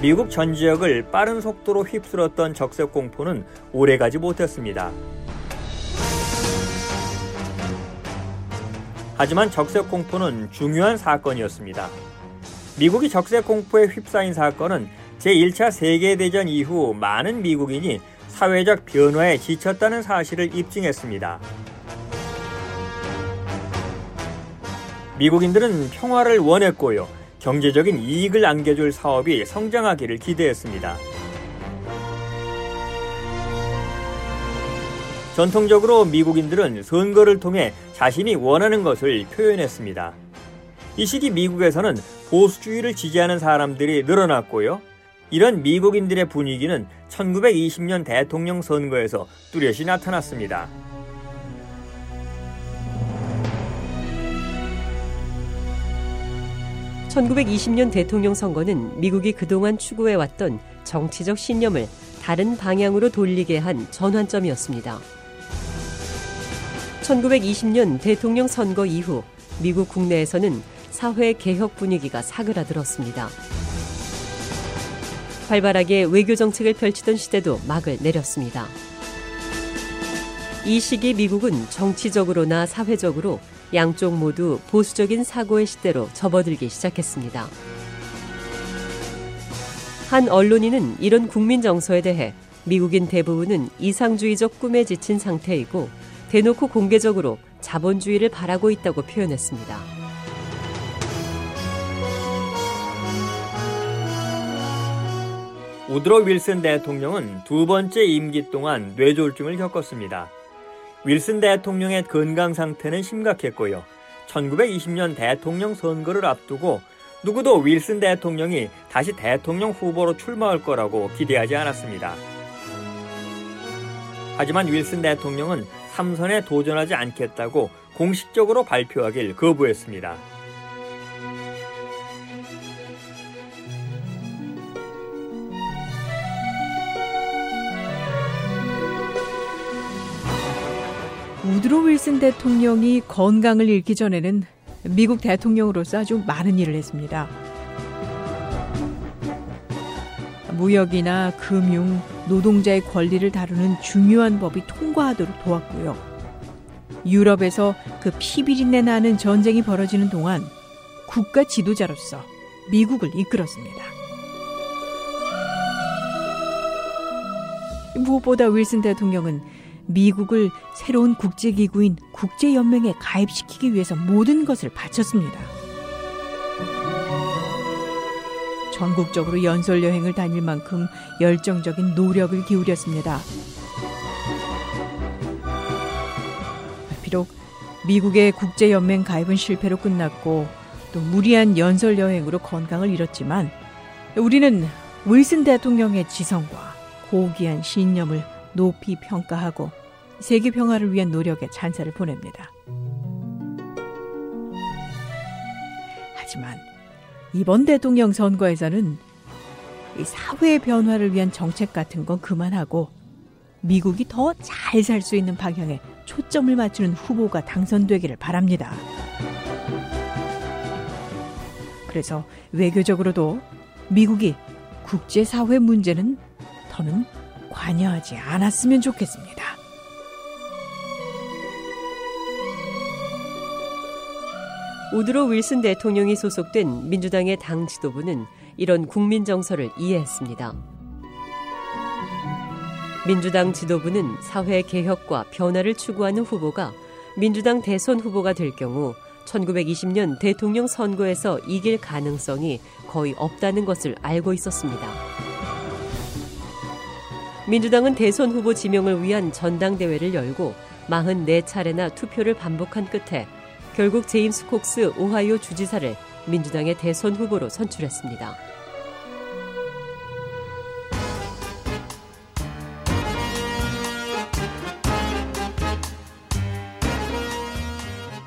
미국 전 지역을 빠른 속도로 휩쓸었던 적색 공포는 오래가지 못했습니다. 하지만 적색 공포는 중요한 사건이었습니다. 미국이 적색 공포에 휩싸인 사건은 제1차 세계대전 이후 많은 미국인이 사회적 변화에 지쳤다는 사실을 입증했습니다. 미국인들은 평화를 원했고요. 경제적인 이익을 안겨줄 사업이 성장하기를 기대했습니다. 전통적으로 미국인들은 선거를 통해 자신이 원하는 것을 표현했습니다. 이 시기 미국에서는 보수주의를 지지하는 사람들이 늘어났고요. 이런 미국인들의 분위기는 1920년 대통령 선거에서 뚜렷이 나타났습니다. 1920년 대통령 선거는 미국이 그동안 추구해왔던 정치적 신념을 다른 방향으로 돌리게 한 전환점이었습니다. 1920년 대통령 선거 이후 미국 국내에서는 사회 개혁 분위기가 사그라들었습니다. 활발하게 외교 정책을 펼치던 시대도 막을 내렸습니다. 이 시기 미국은 정치적으로나 사회적으로 양쪽 모두 보수적인 사고의 시대로 접어들기 시작했습니다. 한 언론인은 이런 국민 정서에 대해 미국인 대부분은 이상주의적 꿈에 지친 상태이고 대놓고 공개적으로 자본주의를 바라고 있다고 표현했습니다. 우드로 윌슨 대통령은 두 번째 임기 동안 뇌졸중을 겪었습니다. 윌슨 대통령의 건강 상태는 심각했고요. 1920년 대통령 선거를 앞두고 누구도 윌슨 대통령이 다시 대통령 후보로 출마할 거라고 기대하지 않았습니다. 하지만 윌슨 대통령은 3선에 도전하지 않겠다고 공식적으로 발표하길 거부했습니다. 우드로 윌슨 대통령이 건강을 잃기 전에는 미국 대통령으로서 아주 많은 일을 했습니다. 무역이나 금융, 노동자의 권리를 다루는 중요한 법이 통과하도록 도왔고요. 유럽에서 그 피비린내 나는 전쟁이 벌어지는 동안 국가 지도자로서 미국을 이끌었습니다. 무엇보다 윌슨 대통령은 미국을 새로운 국제기구인 국제연맹에 가입시키기 위해서 모든 것을 바쳤습니다. 전국적으로 연설 여행을 다닐 만큼 열정적인 노력을 기울였습니다. 비록 미국의 국제연맹 가입은 실패로 끝났고 또 무리한 연설 여행으로 건강을 잃었지만 우리는 윌슨 대통령의 지성과 고귀한 신념을 높이 평가하고 세계 평화를 위한 노력에 찬사를 보냅니다. 하지만 이번 대통령 선거에서는 이 사회 변화를 위한 정책 같은 건 그만하고 미국이 더 잘 살 수 있는 방향에 초점을 맞추는 후보가 당선되기를 바랍니다. 그래서 외교적으로도 미국이 국제사회 문제는 더는 관여하지 않았으면 좋겠습니다. 우드로 윌슨 대통령이 소속된 민주당의 당 지도부는 이런 국민 정서를 이해했습니다. 민주당 지도부는 사회 개혁과 변화를 추구하는 후보가 민주당 대선 후보가 될 경우 1920년 대통령 선거에서 이길 가능성이 거의 없다는 것을 알고 있었습니다. 민주당은 대선 후보 지명을 위한 전당대회를 열고 44차례나 투표를 반복한 끝에 결국 제임스 콕스 오하이오 주지사를 민주당의 대선 후보로 선출했습니다.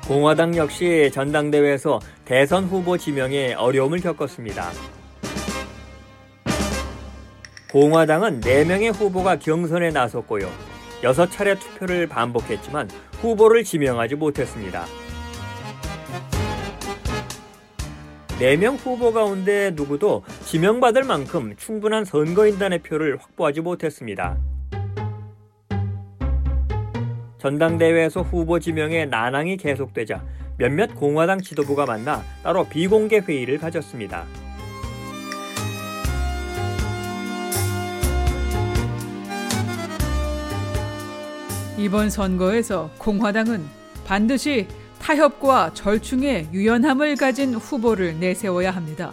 공화당 역시 전당대회에서 대선 후보 지명에 어려움을 겪었습니다. 공화당은 4명의 후보가 경선에 나섰고요. 6차례 투표를 반복했지만 후보를 지명하지 못했습니다. 4명 후보 가운데 누구도 지명받을 만큼 충분한 선거인단의 표를 확보하지 못했습니다. 전당대회에서 후보 지명에 난항이 계속되자 몇몇 공화당 지도부가 만나 따로 비공개 회의를 가졌습니다. 이번 선거에서 공화당은 반드시 타협과 절충의 유연함을 가진 후보를 내세워야 합니다.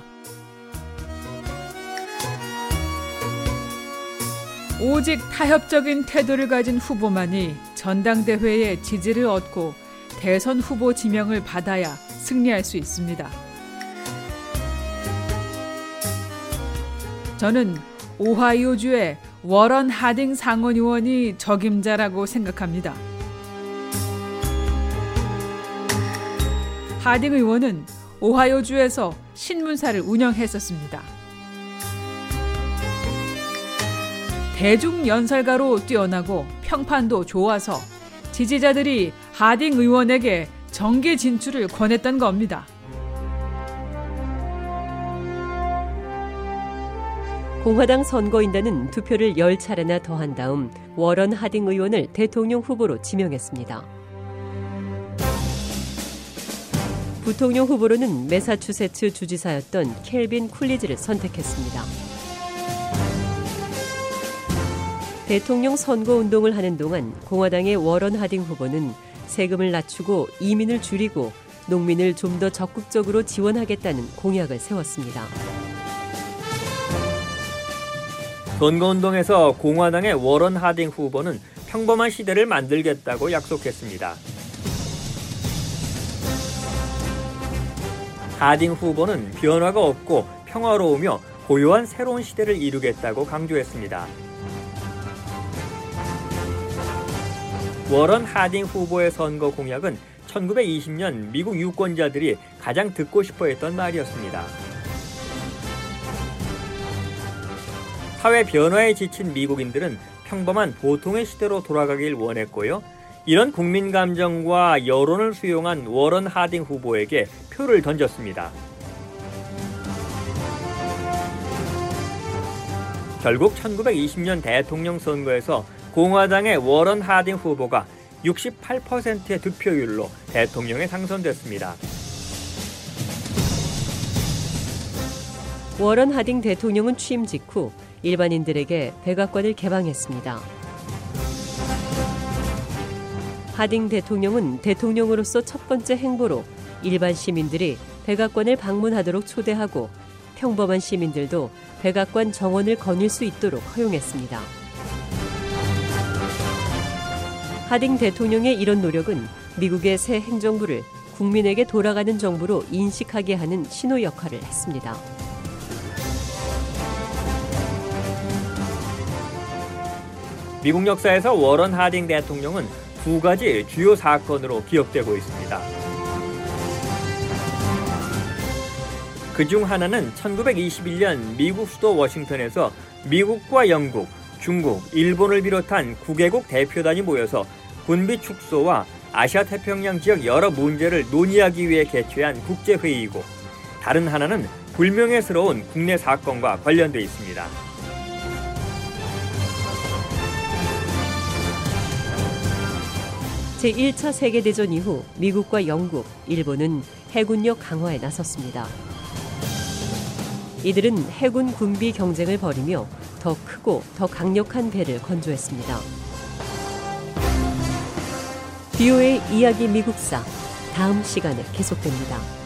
오직 타협적인 태도를 가진 후보만이 전당대회의 지지를 얻고 대선 후보 지명을 받아야 승리할 수 있습니다. 저는 오하이오주의 워런 하딩 상원 의원이 적임자라고 생각합니다. 하딩 의원은 오하이오주에서 신문사를 운영했었습니다. 대중 연설가로 뛰어나고 평판도 좋아서 지지자들이 하딩 의원에게 정계 진출을 권했던 겁니다. 공화당 선거인단은 투표를 10차례나 더한 다음 워런 하딩 의원을 대통령 후보로 지명했습니다. 부통령 후보로는 매사추세츠 주지사였던 켈빈 쿨리즈를 선택했습니다. 대통령 선거 운동을 하는 동안 공화당의 워런 하딩 후보는 세금을 낮추고 이민을 줄이고 농민을 좀 더 적극적으로 지원하겠다는 공약을 세웠습니다. 선거운동에서 공화당의 워런 하딩 후보는 평범한 시대를 만들겠다고 약속했습니다. 하딩 후보는 변화가 없고 평화로우며 고요한 새로운 시대를 이루겠다고 강조했습니다. 워런 하딩 후보의 선거 공약은 1920년 미국 유권자들이 가장 듣고 싶어 했던 말이었습니다. 사회 변화에 지친 미국인들은 평범한 보통의 시대로 돌아가길 원했고요. 이런 국민 감정과 여론을 수용한 워런 하딩 후보에게 표를 던졌습니다. 결국 1920년 대통령 선거에서 공화당의 워런 하딩 후보가 68%의 득표율로 대통령에 당선됐습니다. 워런 하딩 대통령은 취임 직후 일반인들에게 백악관을 개방했습니다. 하딩 대통령은 대통령으로서 첫 번째 행보로 일반 시민들이 백악관을 방문하도록 초대하고 평범한 시민들도 백악관 정원을 거닐 수 있도록 허용했습니다. 하딩 대통령의 이런 노력은 미국의 새 행정부를 국민에게 돌아가는 정부로 인식하게 하는 신호 역할을 했습니다. 미국 역사에서 워런 하딩 대통령은 두 가지 주요 사건으로 기억되고 있습니다. 그 중 하나는 1921년 미국 수도 워싱턴에서 미국과 영국, 중국, 일본을 비롯한 9개국 대표단이 모여서 군비 축소와 아시아 태평양 지역 여러 문제를 논의하기 위해 개최한 국제회의이고 다른 하나는 불명예스러운 국내 사건과 관련돼 있습니다. 제1차 세계대전 이후 미국과 영국, 일본은 해군력 강화에 나섰습니다. 이들은 해군 군비 경쟁을 벌이며 더 크고 더 강력한 배를 건조했습니다. 비오의 이야기 미국사 다음 시간에 계속됩니다.